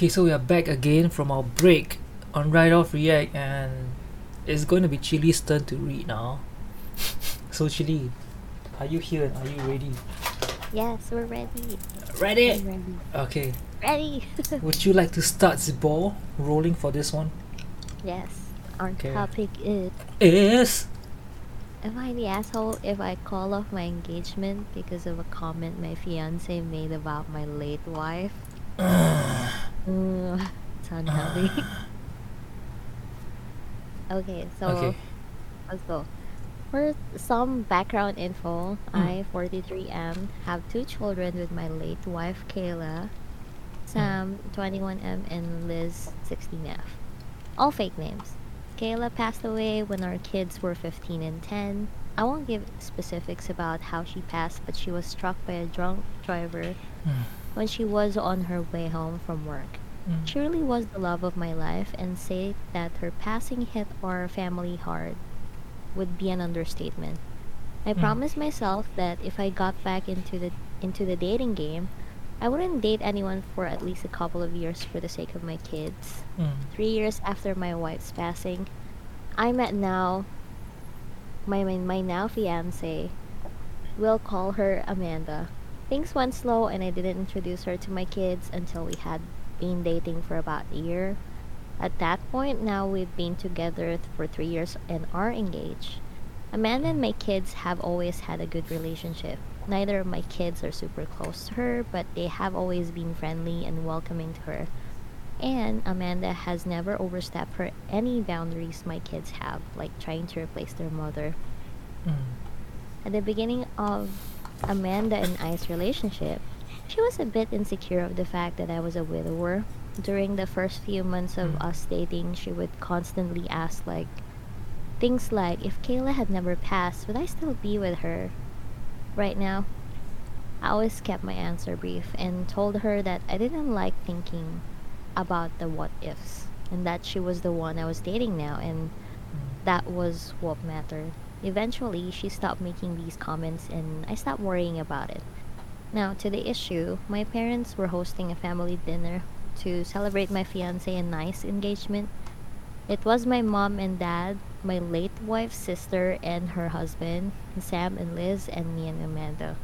Okay, so we are back again from our break on Rye Off React, and it's going to be Chilli's turn to read now. so, Chilli, are you here? Are you ready? Yes, we're ready. Ready? Ready. Okay. Ready. Would you like to start the ball rolling for this one? yes. Our Okay. topic is Is Am I the asshole if I call off my engagement because of a comment my fiance made about my late wife? Mm, it's unhealthy. okay, so okay. let's go. For some background info, Mm. I, 43M, have two children with my late wife Kayla, Sam, 21M, and Liz, 16F. All fake names. Kayla passed away when our kids were 15 and 10. I won't give specifics about how she passed, but she was struck by a drunk driver Mm, when she was on her way home from work. mm, She really was the love of my life, and say that her passing hit our family hard would be an understatement. I Mm. promised myself that if I got back into the into the dating game, I wouldn't date anyone for at least a couple of years for the sake of my kids. mm, Three years after my wife's passing, I met now my my, my now fiance. We'll call her Amanda. Things went slow and I didn't introduce her to my kids until we had been dating for about a year. At that point, now we've been together for three years and are engaged. Amanda and my kids have always had a good relationship. Neither of my kids are super close to her, but they have always been friendly and welcoming to her. And Amanda has never overstepped her any boundaries my kids have, like trying to replace their mother. mm, At the beginning of Amanda and I's relationship, she was a bit insecure of the fact that I was a widower. During the first few months of Mm. us dating, she would constantly ask like things like if Kayla had never passed, would I still be with her right now? I always kept my answer brief and told her that I didn't like thinking about the what ifs and that she was the one I was dating now and mm. that was what mattered. Eventually, she stopped making these comments and I stopped worrying about it. Now, to the issue, my parents were hosting a family dinner to celebrate my fiance and nice engagement. It was my mom and dad, my late wife's sister and her husband, Sam and Liz, and me and Amanda.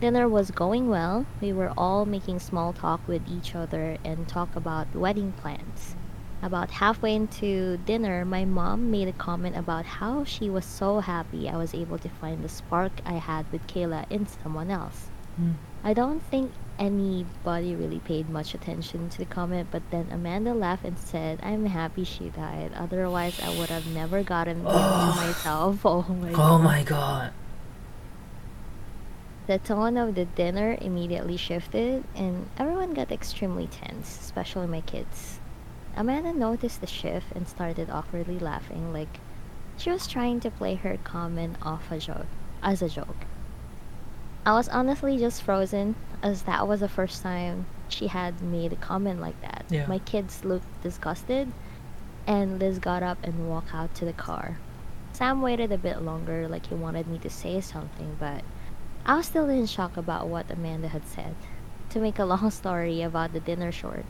Dinner was going well. We were all making small talk with each other and talk about wedding plans. About halfway into dinner, my mom made a comment about how she was so happy I was able to find the spark I had with Kayla in someone else. Mm. I don't think anybody really paid much attention to the comment, but then Amanda laughed and said, I'm happy she died. Otherwise, I would have never gotten him to myself. Oh my Oh god. my god. The tone of the dinner immediately shifted, and everyone got extremely tense, especially my kids. Amanda noticed the shift and started awkwardly laughing, like she was trying to play her comment off a joke as a joke. I was honestly just frozen, as that was the first time she had made a comment like that. Yeah. My kids looked disgusted, and Liz got up and walked out to the car. Sam waited a bit longer, like he wanted me to say something, but I was still in shock about what Amanda had said. To make a long story about the dinner short,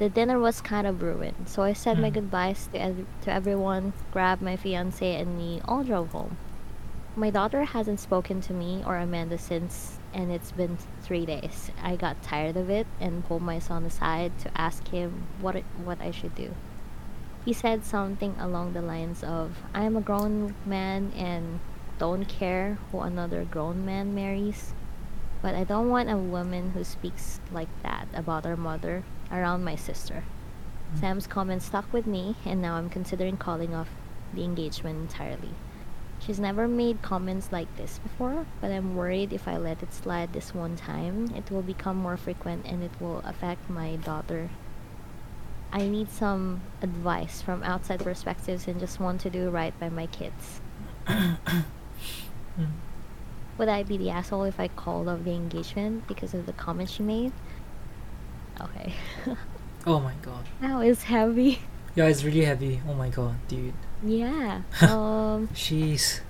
the dinner was kind of ruined, so I said my Mm. goodbyes to, ev- to everyone, grabbed my fiance, and we all drove home. My daughter hasn't spoken to me or Amanda since, and it's been three days. I got tired of it and pulled my son aside to ask him what it, what I should do. He said something along the lines of, "I am a grown man and don't care who another grown man marries, but I don't want a woman who speaks like that about our mother around my sister." Mm. Sam's comment stuck with me, and now I'm considering calling off the engagement entirely. She's never made comments like this before, but I'm worried if I let it slide this one time, it will become more frequent and it will affect my daughter. I need some advice from outside perspectives and just want to do right by my kids. Would I be the asshole if I called off the engagement because of the comment she made? Okay. Oh my god. now it's heavy. Yeah, it's really heavy. Oh my god, dude. Yeah. Um Jeez.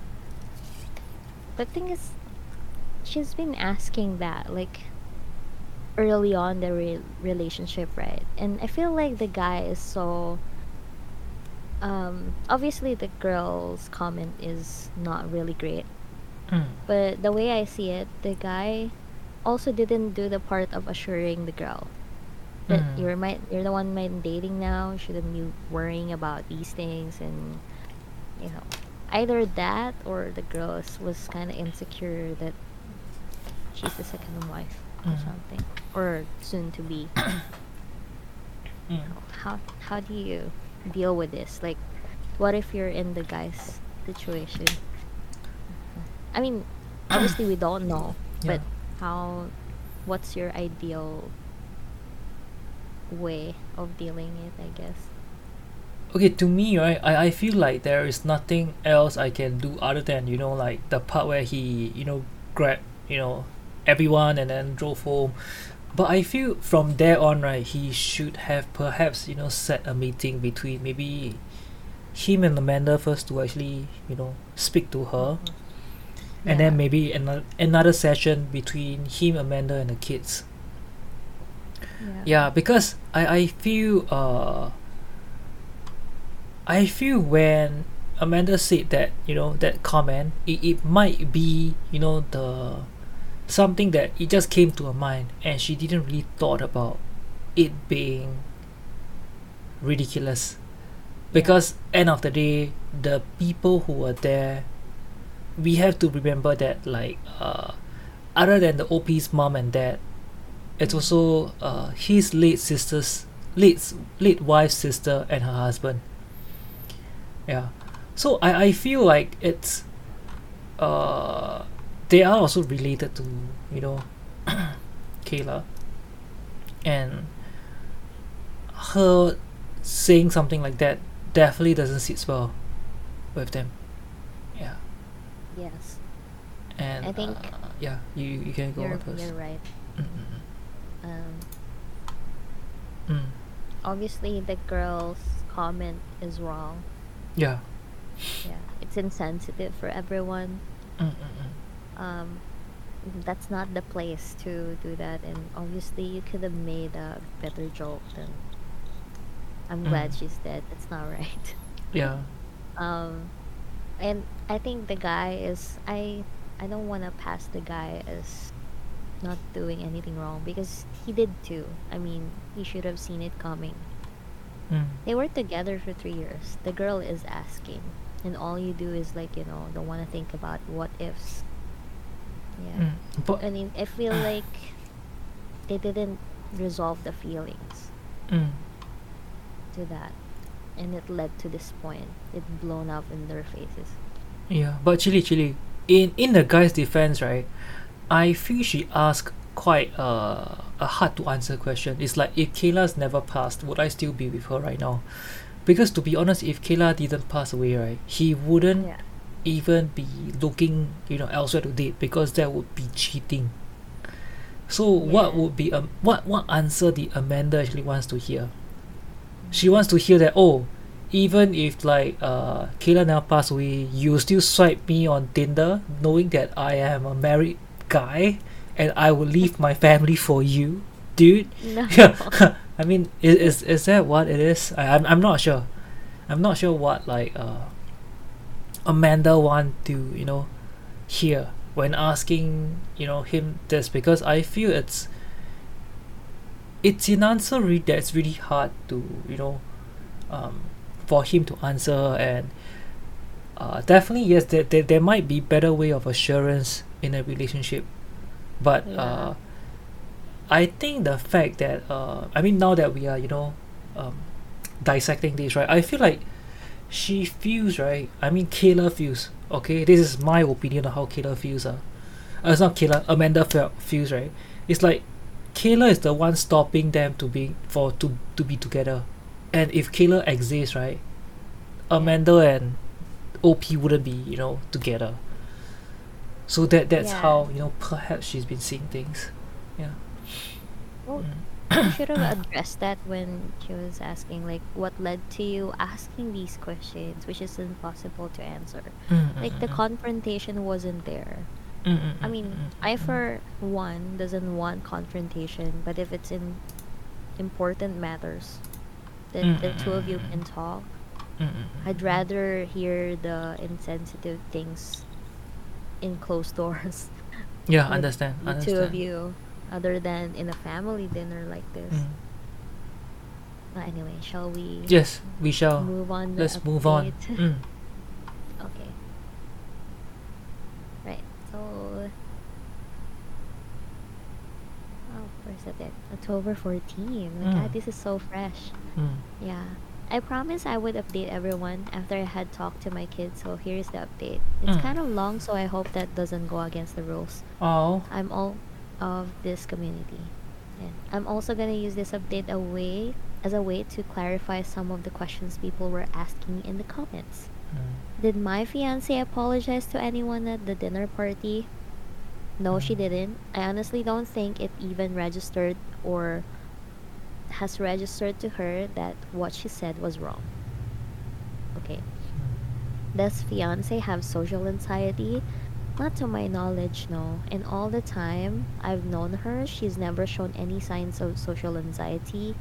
the thing is she's been asking that like early on the re- relationship, right? And I feel like the guy is so. Um, obviously, the girl's comment is not really great, Mm. but the way I see it, the guy also didn't do the part of assuring the girl that Mm. you're my you're the one I'm dating now. Shouldn't be worrying about these things, and you know, either that or the girl was kind of insecure that she's the second wife or Mm. something, or soon to be. Mm. how how do you deal with this? Like, what if you're in the guy's situation? I mean, obviously we don't know, but how? What's your ideal way of dealing it? I guess. okay to me right I, I feel like there is nothing else i can do other than you know like the part where he you know grabbed you know everyone and then drove home but i feel from there on right he should have perhaps you know set a meeting between maybe him and amanda first to actually you know speak to her mm-hmm. and then maybe another another session between him amanda and the kids Yeah. yeah because i i feel uh i feel when amanda said that you know that comment it, it might be you know the something that it just came to her mind and she didn't really thought about it being ridiculous because end of the day the people who were there we have to remember that like uh other than the op's mom and dad it's also uh his late sister's late late wife's sister and her husband. Yeah. So i i feel like it's uh they are also related to you know kayla. And her saying something like that definitely doesn't sit well with them. Yeah. Yes. and I think uh, yeah you you can go You're, first. you're right. Mm, mm, Um, mm. Obviously, the girl's comment is wrong. yeah Yeah, it's insensitive for everyone. Mm, mm, mm. Um, that's not the place to do that, and obviously, you could have made a better joke. Than I'm glad Mm. she's dead. That's not right. yeah Um, and I think the guy is I I don't want to pass the guy as not doing anything wrong because he did too. I mean, he should have seen it coming. mm. They were together for three years. The girl is asking, and all you do is like you know don't want to think about what ifs. Yeah, Mm. but I mean I feel like they didn't resolve the feelings mm. to that, and it led to this point. It blown up in their faces. Yeah, but chilli chilli. In in the guy's defense, right? I think she asked quite uh, a hard to answer question. It's like if Kayla's never passed, would I still be with her right now? Because to be honest, if Kayla didn't pass away, right, he wouldn't Yeah. even be looking, you know, elsewhere to date because that would be cheating. So what would be um what what answer the Amanda actually wants to hear? She wants to hear that oh, even if like uh Kayla now passed away, you still swipe me on Tinder knowing that I am a married guy and I will leave my family for you, dude. No. I mean, is, is is that what it is? I, I'm I'm not sure. I'm not sure what like uh Amanda want to you know hear when asking you know him this because I feel it's it's an answer re- that's really hard to you know um, for him to answer and uh, definitely yes there, there, there might be better way of assurance in a relationship. But Yeah. uh, I think the fact that uh, I mean now that we are you know um, dissecting this right I feel like she feels right I mean Kayla feels okay? This is my opinion of how Kayla feels uh. Uh, it's not Kayla Amanda felt feels right? It's like Kayla is the one stopping them to be for to to be together. And if Kayla exists right Amanda and OP wouldn't be you know together so that that's Yeah. how you know perhaps she's been seeing things yeah Well, Mm. you should have addressed that when she was asking, like, what led to you asking these questions, which is impossible to answer. Like, the confrontation wasn't there. Mm, mm, I mean, I for one doesn't want confrontation, but if it's in important matters mm, the two of you can talk, I'd rather hear the insensitive things in closed doors Yeah, understand, the two of you, other than in a family dinner like this. Mm. But anyway, shall we Yes, we shall. move on Let's move on. Mm. okay. Right. So Oh, where's date? October 14. My god, Mm. this is so fresh. Mm. Yeah. I promised I would update everyone after I had talked to my kids, so here's the update. It's Mm. kind of long, so I hope that doesn't go against the rules. Oh. I'm all of this community. And I'm also gonna use this update a way as a way to clarify some of the questions people were asking in the comments. Mm. Did my fiance apologize to anyone at the dinner party? No, she Mm. didn't. I honestly don't think it even registered or has registered to her that what she said was wrong. Okay. Does fiance have social anxiety? Not to my knowledge, no. And all the time I've known her, she's never shown any signs of social anxiety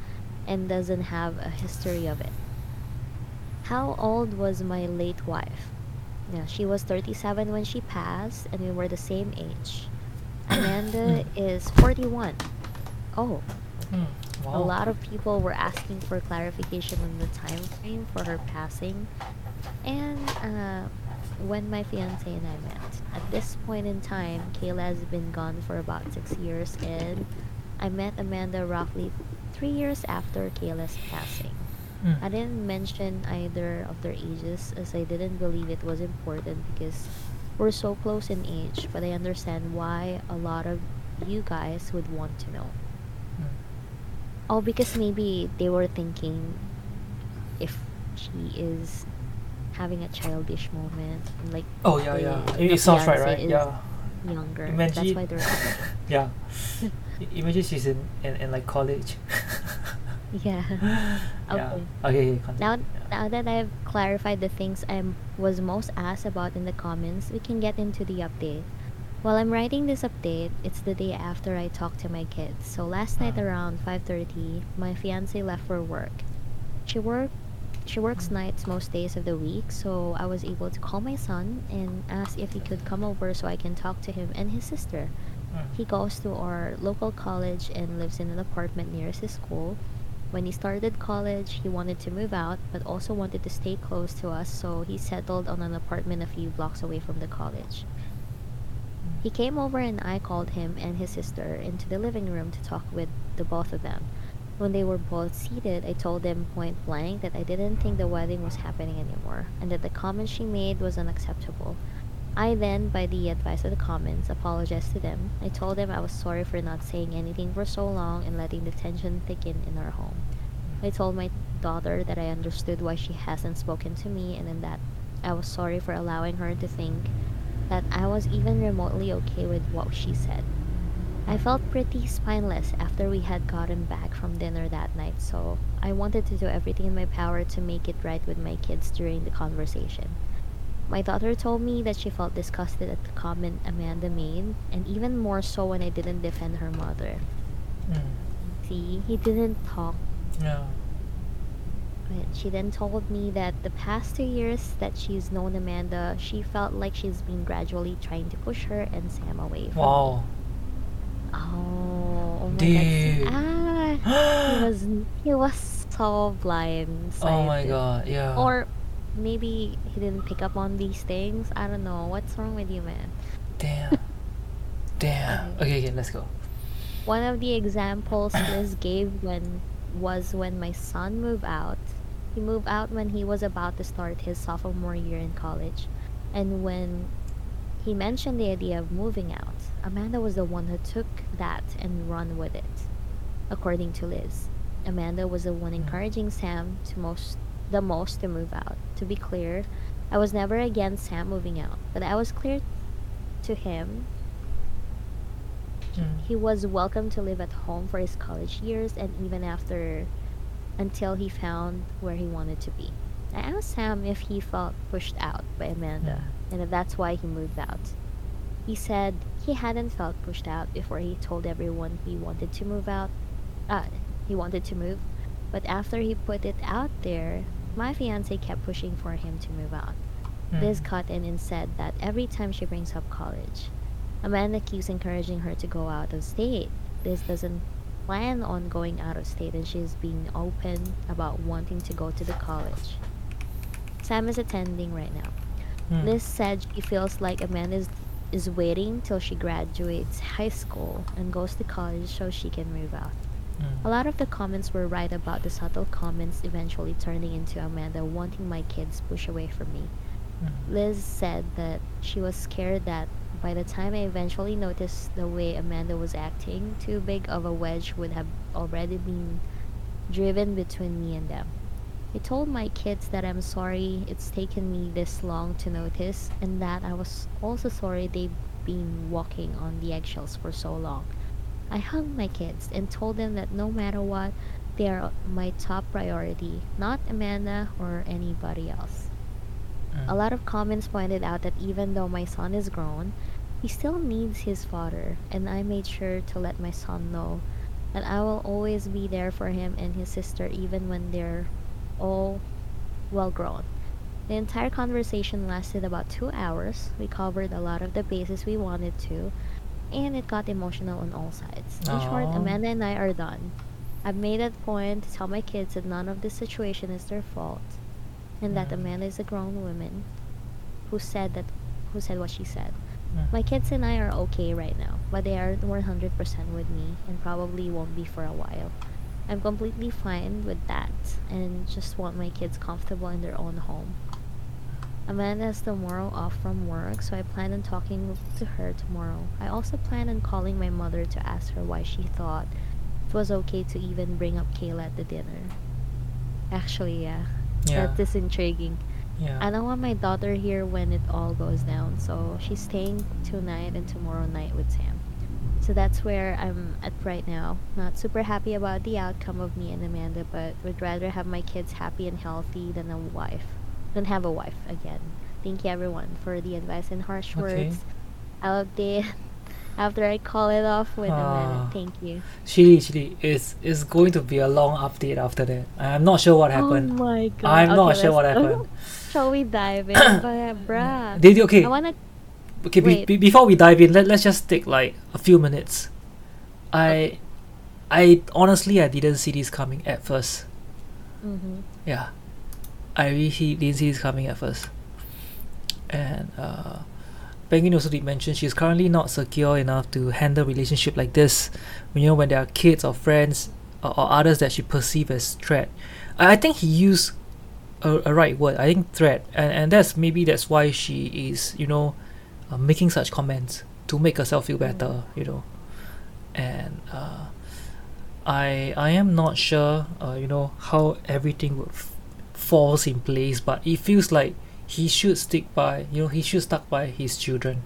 and doesn't have a history of it. How old was my late wife? Yeah, she was 37 when she passed, and we were the same age. Amanda is 41. Oh, hmm. Mm. a lot of people were asking for clarification on the time frame for her passing and uh, when my fiance and I met. At this point in time, Kayla has been gone for about six years, and I met Amanda roughly three years after Kayla's passing. Mm. I didn't mention either of their ages as I didn't believe it was important because we're so close in age, but I understand why a lot of you guys would want to know. Oh, because maybe they were thinking if she is having a childish moment, like Oh yeah, the, yeah. It, it sounds right, right? Yeah. younger. That's why they're yeah. Imagine she's in, in, in like college. yeah. yeah. Okay. Okay. okay continue. Now, Yeah. now that I've clarified the things I was most asked about in the comments, we can get into the update. While I'm writing this update, it's the day after I talked to my kids. So last night Ah. around 5:30, my fiance left for work. She work she works nights most days of the week, so I was able to call my son and ask if he could come over so I can talk to him and his sister. Mm. He goes to our local college and lives in an apartment nearest his school. When he started college, he wanted to move out but also wanted to stay close to us, so he settled on an apartment a few blocks away from the college. He came over and I called him and his sister into the living room to talk with the both of them. When they were both seated, I told them point blank that I didn't think the wedding was happening anymore and that the comment she made was unacceptable. I then, by the advice of the comments, apologized to them. I told them I was sorry for not saying anything for so long and letting the tension thicken in our home. I told my daughter that I understood why she hasn't spoken to me and that I was sorry for allowing her to think that I was even remotely okay with what she said. I felt pretty spineless after we had gotten back from dinner that night, so I wanted to do everything in my power to make it right with my kids during the conversation. My daughter told me that she felt disgusted at the comment Amanda made, and even more so when I didn't defend her mother. Mm. See, he didn't talk Yeah. But she then told me that the past two years that she's known Amanda, she felt like she's been gradually trying to push her and Sam away from me. Wow. Oh, oh my Dude. god. Ah, he was he was so blind. oh my god. Yeah. Or maybe he didn't pick up on these things. I don't know. What's wrong with you, man? Damn. Damn. Okay. Okay. Okay. Let's go. One of the examples Liz gave when was when my son moved out. He moved out when he was about to start his sophomore year in college. And when he mentioned the idea of moving out, Amanda was the one who took that and run with it. According to Liz, Amanda was the one encouraging Sam to most the most to move out. To be clear, I was never against Sam moving out, but I was clear to him Mm. he was welcome to live at home for his college years and even after until he found where he wanted to be. I asked Sam if he felt pushed out by Amanda and if that's why he moved out. He said he hadn't felt pushed out before he told everyone he wanted to move out. Uh, he wanted to move, but after he put it out there, my fiance kept pushing for him to move out. Mm. Liz cut in and said that every time she brings up college, Amanda keeps encouraging her to go out of state. Liz doesn't plan on going out of state and she's being open about wanting to go to the college. Sam is attending right now. Mm. Liz said she feels like Amanda is, is waiting till she graduates high school and goes to college so she can move out. Mm. A lot of the comments were right about the subtle comments eventually turning into Amanda wanting my kids push away from me. Mm. Liz said that she was scared that by the time I eventually noticed the way Amanda was acting, too big of a wedge would have already been driven between me and them. I told my kids that I'm sorry it's taken me this long to notice and that I was also sorry they've been walking on the eggshells for so long. I hugged my kids and told them that no matter what, they are my top priority, not Amanda or anybody else. Mm. A lot of comments pointed out that even though my son is grown, he still needs his father, and I made sure to let my son know that I will always be there for him and his sister even when they're all well grown. The entire conversation lasted about two hours. We covered a lot of the bases we wanted to, and it got emotional on all sides. In short, Amanda and I are done. I've made it a point to tell my kids that none of this situation is their fault, and that. Amanda is a grown woman who said that who said what she said. Mm. My kids and I are okay right now, but they aren't 100% with me and probably won't be for a while. I'm completely fine with that and just want my kids comfortable in their own home. Amanda has tomorrow off from work, so I plan on talking to her tomorrow. I also plan on calling my mother to ask her why she thought it was okay to even bring up Kayla at the dinner. Actually, yeah, Yeah. that is intriguing. Yeah. I don't want my daughter here when it all goes down, so she's staying tonight and tomorrow night with Sam. So that's where I'm at right now. Not super happy about the outcome of me and Amanda, but would rather have my kids happy and healthy than a wife, than have a wife again. Thank you everyone for the advice and harsh Okay. words. I'll update after I call it off with Amanda. Ah. Thank you. Chilli, chilli. It's it's going to be a long update after that. I'm not sure what happened. Oh my god. I'm not sure what happened. Shall we dive in? but, bruh. Did you okay? I wanna Okay, be, be, before we dive in, let, let's just take like a few minutes. I Okay. I honestly I didn't see this coming at first. mhm. Yeah. I really see- didn't see this coming at first. And uh Penguin also did mention she's currently not secure enough to handle relationship like this. You know, when there are kids or friends or, or others that she perceive as threat. I, I think he used a, a right word. I think threat, and and that's maybe that's why she is you know uh, making such comments to make herself feel better. You know, and uh, I I am not sure. Uh, you know how everything would f- falls in place, but it feels like he should stick by. You know, he should stuck by his children.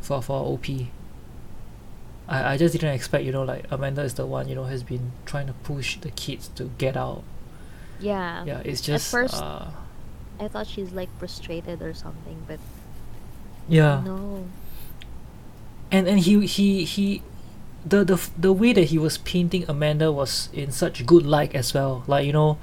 For for OP. I, I just didn't expect, you know, like Amanda is the one, you know, has been trying to push the kids to get out. Yeah. Yeah, it's just At first- uh, I thought she's like frustrated or something, but yeah. no. and and he he he the the the way that he was painting Amanda was in such good light as well like you know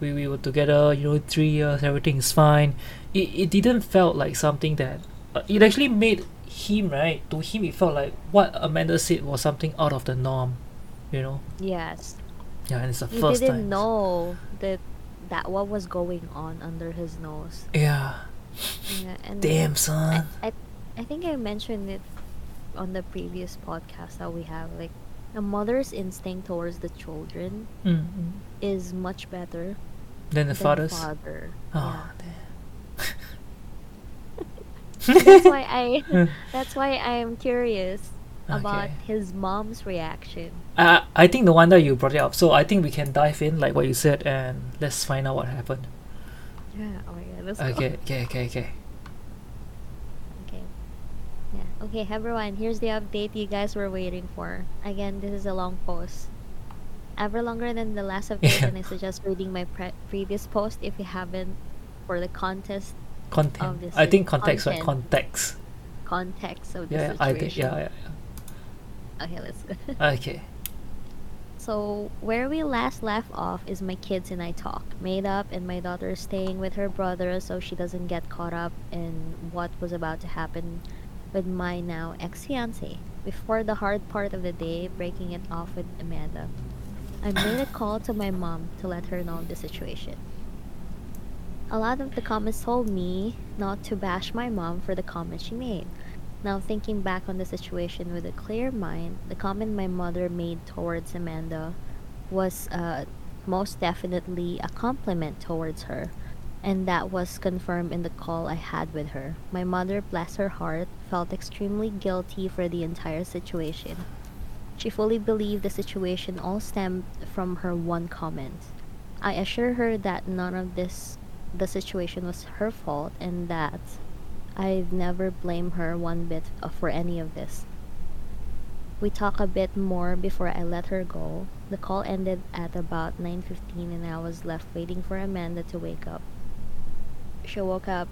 we, we were together you know three years everything is fine it, it didn't felt like something that uh, it actually made him right to him it felt like what Amanda said was something out of the norm you know Yes. Yeah and it's the He first didn't time know that that what was going on under his nose. yeah Yeah, and damn son I I think I mentioned it on the previous podcast that we have like a mother's instinct towards the children mm, mm. is much better than the than fathers father. oh Yeah. damn That's why I that's why I'm curious about Okay. his mom's reaction. I I think no wonder you brought it up. So I think we can dive in, like what you said, and let's find out what happened. Yeah. Oh my god. Let's go. Okay, okay, okay, okay. Okay. Yeah. Okay, everyone. Here's the update you guys were waiting for. Again, this is a long post. Ever longer than the last update, Yeah. and I suggest reading my pre- previous post if you haven't for the contest Content. I think context, right? Context. context of the Yeah, I think. situation. Yeah, yeah, Okay, let's go. Okay. So, where we last left off is my kids and I talk. Made up, and my daughter is staying with her brother so she doesn't get caught up in what was about to happen with my now ex fiance. Before the hard part of the day, breaking it off with Amanda, I made a call to my mom to let her know the situation. A lot of the comments told me not to bash my mom for the comment she made. Now, thinking back on the situation with a clear mind, the comment my mother made towards Amanda was uh, most definitely a compliment towards her, and that was confirmed in the call I had with her. My mother, bless her heart, felt extremely guilty for the entire situation. She fully believed the situation all stemmed from her one comment. I assure her that none of this the situation was her fault and that I've never blame her one bit for any of this. We talked a bit more before I let her go. The call ended at about 9:15 and I was left waiting for Amanda to wake up. She woke up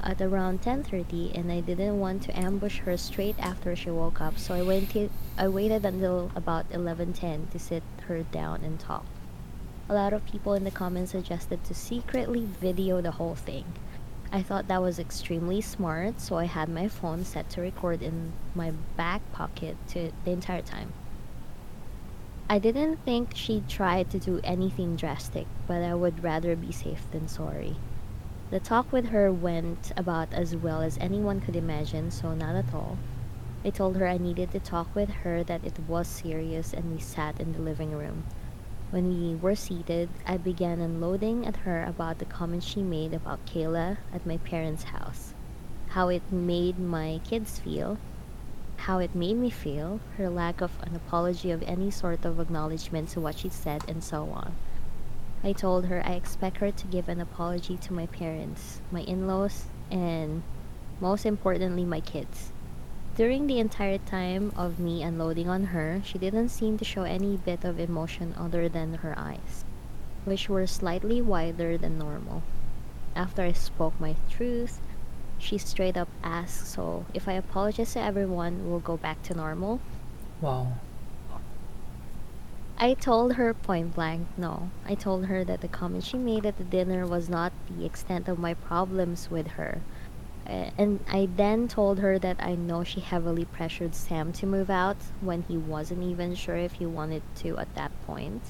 at around 10:30 and I didn't want to ambush her straight after she woke up, so I waited I waited until about 11:10 to sit her down and talk. A lot of people in the comments suggested to secretly video the whole thing. I thought that was extremely smart, so I had my phone set to record in my back pocket to the entire time. I didn't think she'd try to do anything drastic, but I would rather be safe than sorry. The talk with her went about as well as anyone could imagine, so not at all. I told her I needed to talk with her, that it was serious, and we sat in the living room. When we were seated, I began unloading at her about the comments she made about Kayla at my parents' house, how it made my kids feel, how it made me feel, her lack of an apology of any sort of acknowledgement to what she said, and so on. I told her I expect her to give an apology to my parents, my in laws, and most importantly, my kids. During the entire time of me unloading on her, she didn't seem to show any bit of emotion other than her eyes, which were slightly wider than normal. After I spoke my truth, she straight up asked, So, if I apologize to everyone, we'll go back to normal? Wow. I told her point blank no. I told her that the comment she made at the dinner was not the extent of my problems with her. And I then told her that I know she heavily pressured Sam to move out when he wasn't even sure if he wanted to at that point.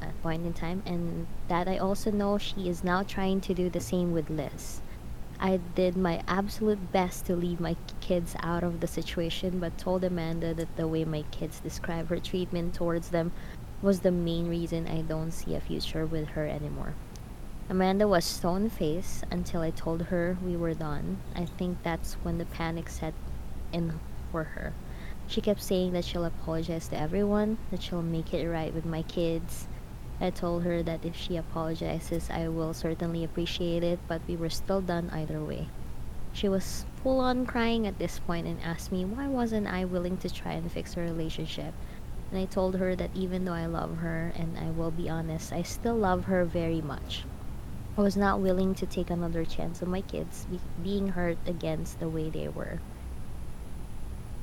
At point in time, and that I also know she is now trying to do the same with Liz. I did my absolute best to leave my kids out of the situation, but told Amanda that the way my kids describe her treatment towards them was the main reason I don't see a future with her anymore. Amanda was stone faced until I told her we were done. I think that's when the panic set in for her. She kept saying that she'll apologize to everyone, that she'll make it right with my kids. I told her that if she apologizes, I will certainly appreciate it, but we were still done either way. She was full on crying at this point and asked me why wasn't I willing to try and fix her relationship. And I told her that even though I love her, and I will be honest, I still love her very much. I was not willing to take another chance on my kids be- being hurt against the way they were.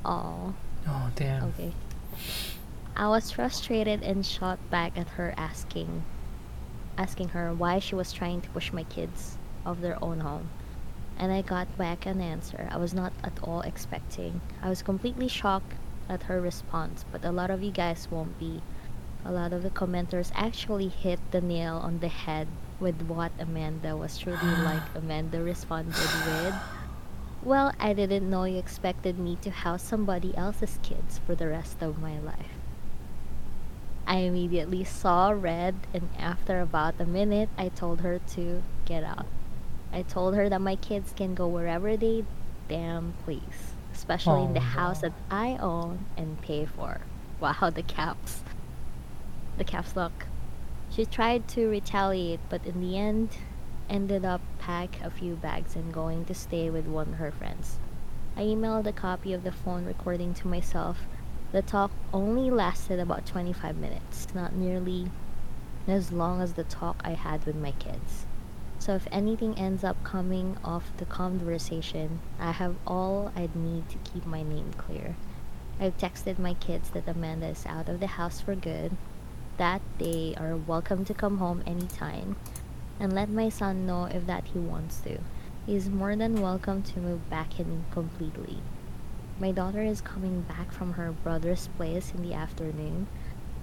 Oh, Oh damn. okay. I was frustrated and shot back at her asking asking her why she was trying to push my kids of their own home. And I got back an answer I was not at all expecting. I was completely shocked at her response, but a lot of you guys won't be. A lot of the commenters actually hit the nail on the head with what Amanda was truly ah. like Amanda responded with. Well, I didn't know you expected me to house somebody else's kids for the rest of my life. I immediately saw red, and after about a minute, I told her to get out. I told her that my kids can go wherever they damn please, especially in the Oh, house that I own and pay for. Wow, the caps. The caps look. She tried to retaliate, but in the end, ended up pack a few bags and going to stay with one of her friends. I emailed a copy of the phone recording to myself. The talk only lasted about 25 minutes, not nearly as long as the talk I had with my kids. So if anything ends up coming off the conversation, I have all I'd need to keep my name clear. I've texted my kids that Amanda is out of the house for good, that they are welcome to come home anytime, and let my son know if that he wants to. He's more than welcome to move back in completely. My daughter is coming back from her brother's place in the afternoon,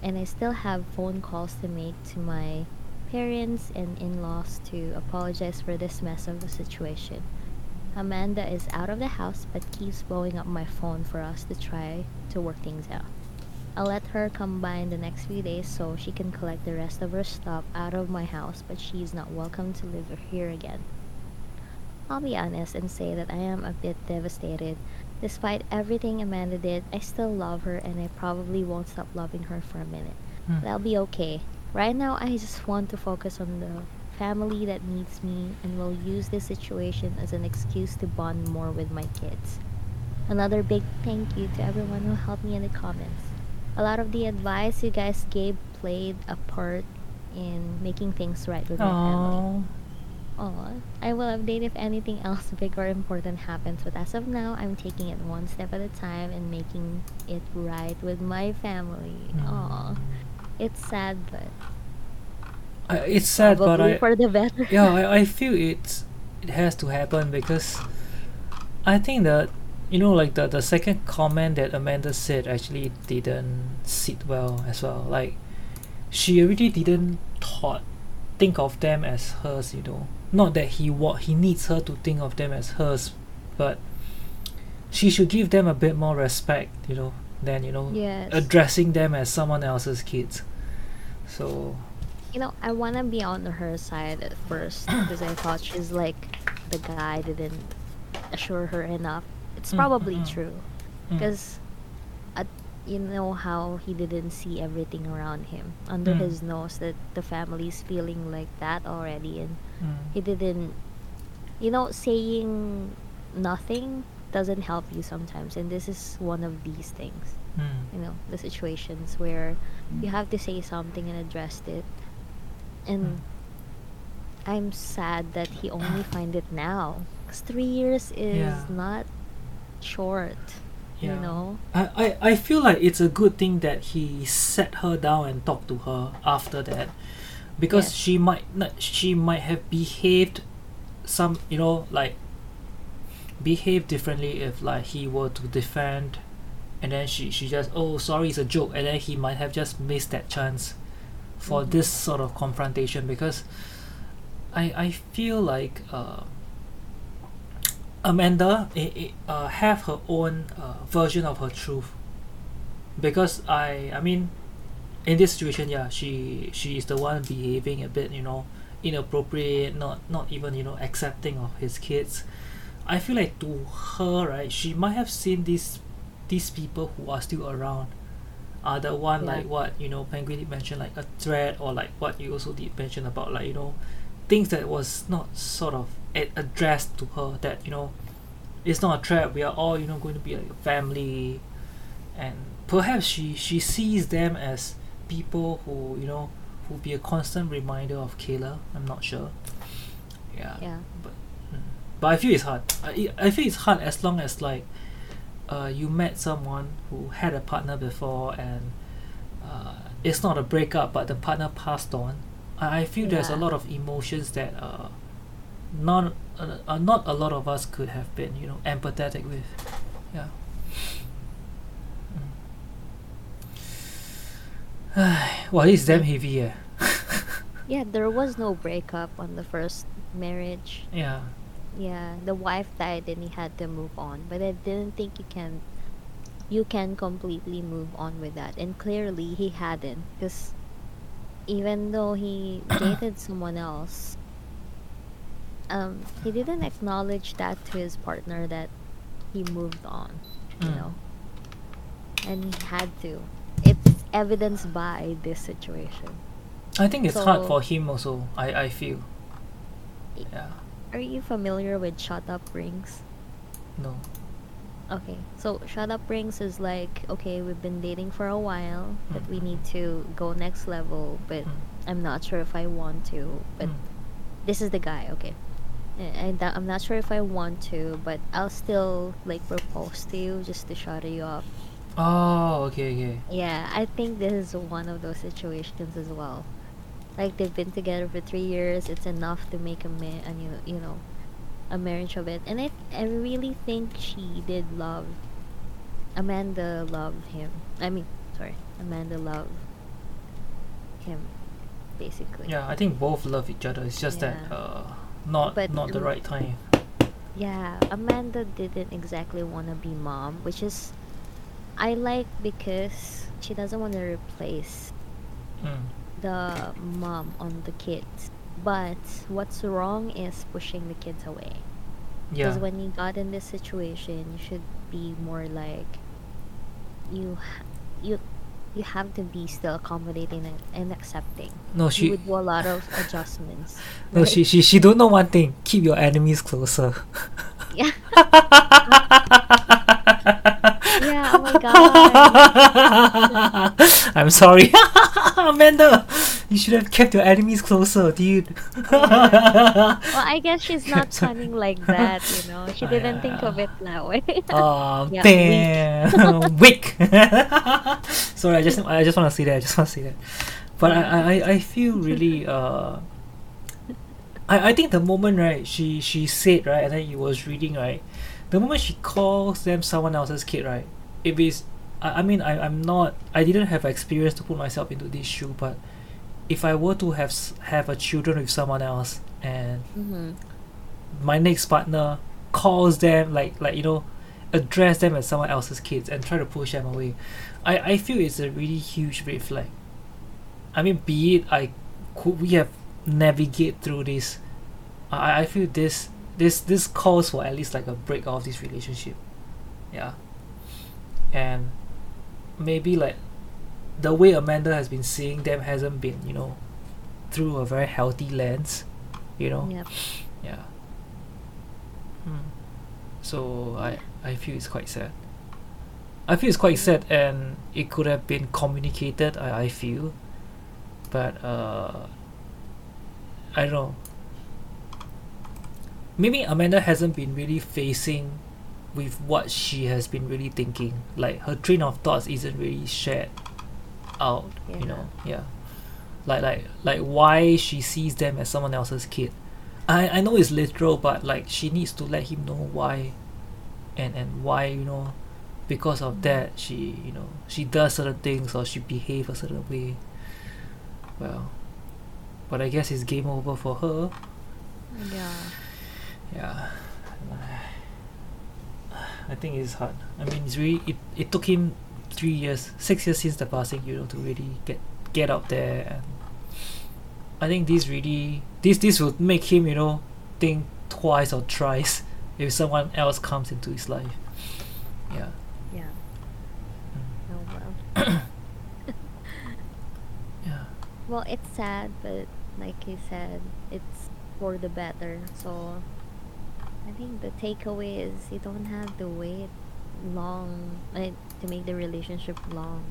and I still have phone calls to make to my parents and in laws to apologize for this mess of the situation. Amanda is out of the house but keeps blowing up my phone for us to try to work things out. I'll let her come by in the next few days so she can collect the rest of her stuff out of my house, but she's not welcome to live here again. I'll be honest and say that I am a bit devastated Despite everything Amanda did, I still love her and I probably won't stop loving her for a minute. Hmm. But I'll be okay. Right now, I just want to focus on the family that needs me and will use this situation as an excuse to bond more with my kids. Another big thank you to everyone who helped me in the comments. A lot of the advice you guys gave played a part in making things right with my family. Aww. Aw, I will update if anything else big or important happens, but as of now, I'm taking it one step at a time and making it right with my family. Mm. it's sad, but I, it's sad, but I for the better. yeah, I, I feel it's it has to happen because I think that you know like the the second comment that Amanda said actually didn't sit well as well. Like she already didn't thought think of them as hers, you know. Not that he what he needs her to think of them as hers, but she should give them a bit more respect, you know, than you know Yes. addressing them as someone else's kids. So you know, I want to be on her side at first because I thought she's like the guy didn't assure her enough. It's Mm, probably mm, mm. true because you know how he didn't see everything around him under Mm. his nose that the family's feeling like that already and mm, he didn't you know saying nothing doesn't help you sometimes and this is one of these things mm, you know the situations where you have to say something and address it and Mm. i'm sad that he only find it now because three years is Yeah. not short yeah. you know I, I, I feel like it's a good thing that he sat her down and talked to her after that because Yes. she might not she might have behaved some you know like behave differently if like he were to defend and then she, she just oh sorry it's a joke and then he might have just missed that chance for Mhm. this sort of confrontation because I I feel like uh, Amanda i i uh, have her own uh, version of her truth. Because I I mean in this situation yeah she she is the one behaving a bit you know inappropriate not not even you know accepting of his kids. I feel like to her right she might have seen these these people who are still around. Are the one Yeah. like what you know penguin did mention like a threat or like what you also did mention about like you know things that was not sort of ad- addressed to her that you know it's not a trap we are all you know going to be like a family. And perhaps she she sees them as people who you know who be a constant reminder of Kayla. I'm not sure. Yeah, yeah. But mm. but I feel it's hard. I, I feel it's hard as long as like uh, you met someone who had a partner before and uh, it's not a breakup but the partner passed on. I, I feel there's a lot of emotions that uh, not uh, uh, not a lot of us could have been you know empathetic with yeah mm. this damn heavy eh? yeah there was no breakup on the first marriage yeah Yeah, the wife died and he had to move on. But I didn't think you can you can completely move on with that. And clearly he hadn't because even though he dated someone else, um, he didn't acknowledge that to his partner that he moved on, you Mm. know. And he had to. It's evidenced by this situation. I think it's hard for him also I, I feel yeah Are you familiar with shut up rings? no Okay, so shut up rings is like okay, we've been dating for a while, but we Mm. need to go next level. But Mm. I'm not sure if I want to. But Mm. this is the guy. Okay, I, I'm not sure if I want to, but I'll still like propose to you just to shut you up. Oh, okay, okay. Yeah, I think this is one of those situations as well. Like they've been together for three years. It's enough to make a ma- and you you know a marriage of it. And I I really think she did love Amanda loved him. I mean, sorry, Amanda loved him, basically. Yeah, I think both love each other. It's just that uh, not But not the right time. Yeah, Amanda didn't exactly want to be mom, which is I like because she doesn't want to replace Mm. the mom on the kids. But what's wrong is pushing the kids away. Yeah. Because when you got in this situation, you should be more like you you you have to be still accommodating and, and accepting. No, you she would do a lot of adjustments. no right? she, she she don't know one thing. Keep your enemies closer. yeah. yeah, oh my god. I'm sorry, Amanda. You should have kept your enemies closer, dude. Well, I guess she's not planning like that, you know. She didn't think of it that way. Oh Yeah, damn, weak. Sorry, I just I just want to say that. I just want to say that. But I, I I feel really uh. I, I think the moment right she she said right and then he was reading right, the moment she calls them someone else's kid right, if it's I, I mean I I'm not I didn't have experience to put myself into this shoe but, if I were to have have a children with someone else and hmm my next partner calls them like like you know address them as someone else's kids and try to push them away i i feel it's a really huge red flag. I mean be it i could we have navigate through this i i feel this this this calls for at least like a break of this relationship. Yeah. And maybe like the way amanda has been seeing them hasn't been you know through a very healthy lens you know Yep. yeah. Hmm. So I I feel it's quite sad. I feel it's quite sad, and it could have been communicated. I I feel, but uh, I don't know. Maybe Amanda hasn't been really facing with what she has been really thinking. Like her train of thoughts isn't really shared out. You know, yeah. Like like like why she sees them as someone else's kid. I I know it's literal, but like she needs to let him know why, and and why you know, because of that she you know she does certain things or she behave a certain way. Well, but I guess it's game over for her. Yeah. Yeah. I think it's hard. I mean, it's really it, it took him three years, six years since the passing, you know, to really get get out there and I think this really this this will make him, you know, think twice or thrice if someone else comes into his life. Yeah. Yeah. Mm. Oh well. Yeah. Well, it's sad, but like you said, it's for the better. So I think the takeaway is you don't have to wait long like, to make the relationship long.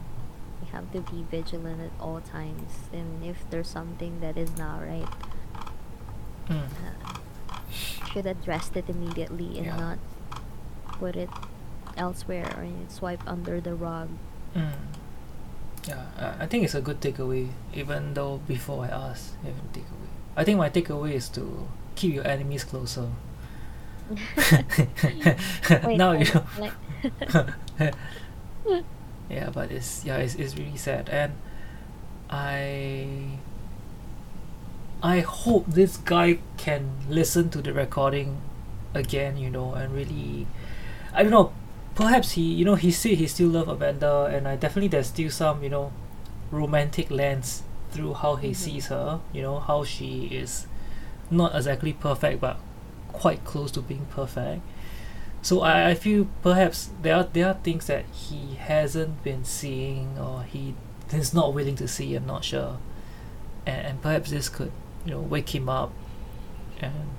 You have to be vigilant at all times, and if there's something that is not right, Mm. uh, should address it immediately and Yeah. not put it elsewhere or swipe under the rug. Mm. Yeah, I- I think it's a good takeaway, even though before I asked, a takeaway. I think my takeaway is to keep your enemies closer. Wait, now you yeah, but it's yeah, it's, it's really sad, and I I hope this guy can listen to the recording again, you know, and really, I don't know, perhaps he, you know, he said he still love Amanda, and I definitely there's still some, you know, romantic lens through how he Mhm. sees her, you know, how she is not exactly perfect, but quite close to being perfect. So I, I feel perhaps there are there are things that he hasn't been seeing or he is not willing to see. I'm not sure, and, and perhaps this could you know wake him up, and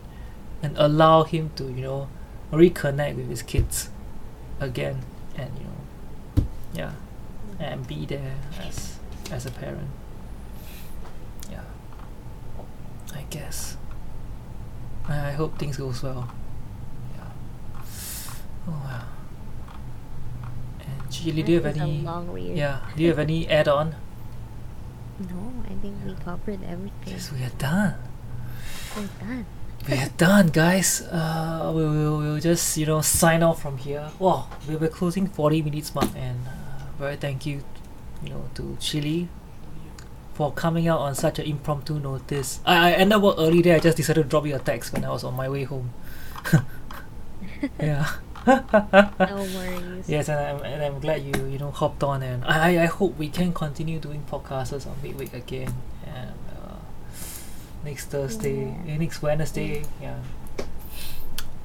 and allow him to you know reconnect with his kids again, and you know yeah, and be there as as a parent. Yeah, I guess. I, I hope things goes well. Oh wow. And Chilli, do you have any? long read. Yeah. Do you have any add-on? No, I think we covered everything. Yes, we are done. We're done. We are done, guys. Uh, we will we'll just you know sign off from here. Wow, we were closing forty minutes mark, and uh, very thank you, you know, to Chilli for coming out on such an impromptu notice. I, I ended work early there. I just decided to drop you a text when I was on my way home. yeah. No worries. Yes, and I'm, and I'm glad you you know hopped on, and I I- hope we can continue doing podcasts on midweek again, and uh, next Thursday, Yeah. eh, next Wednesday, yeah.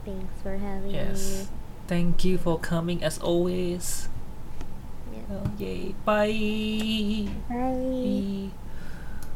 Thanks for having Yes. Thank you for coming as always. Yeah. Oh, yay! Bye. Bye. Bye.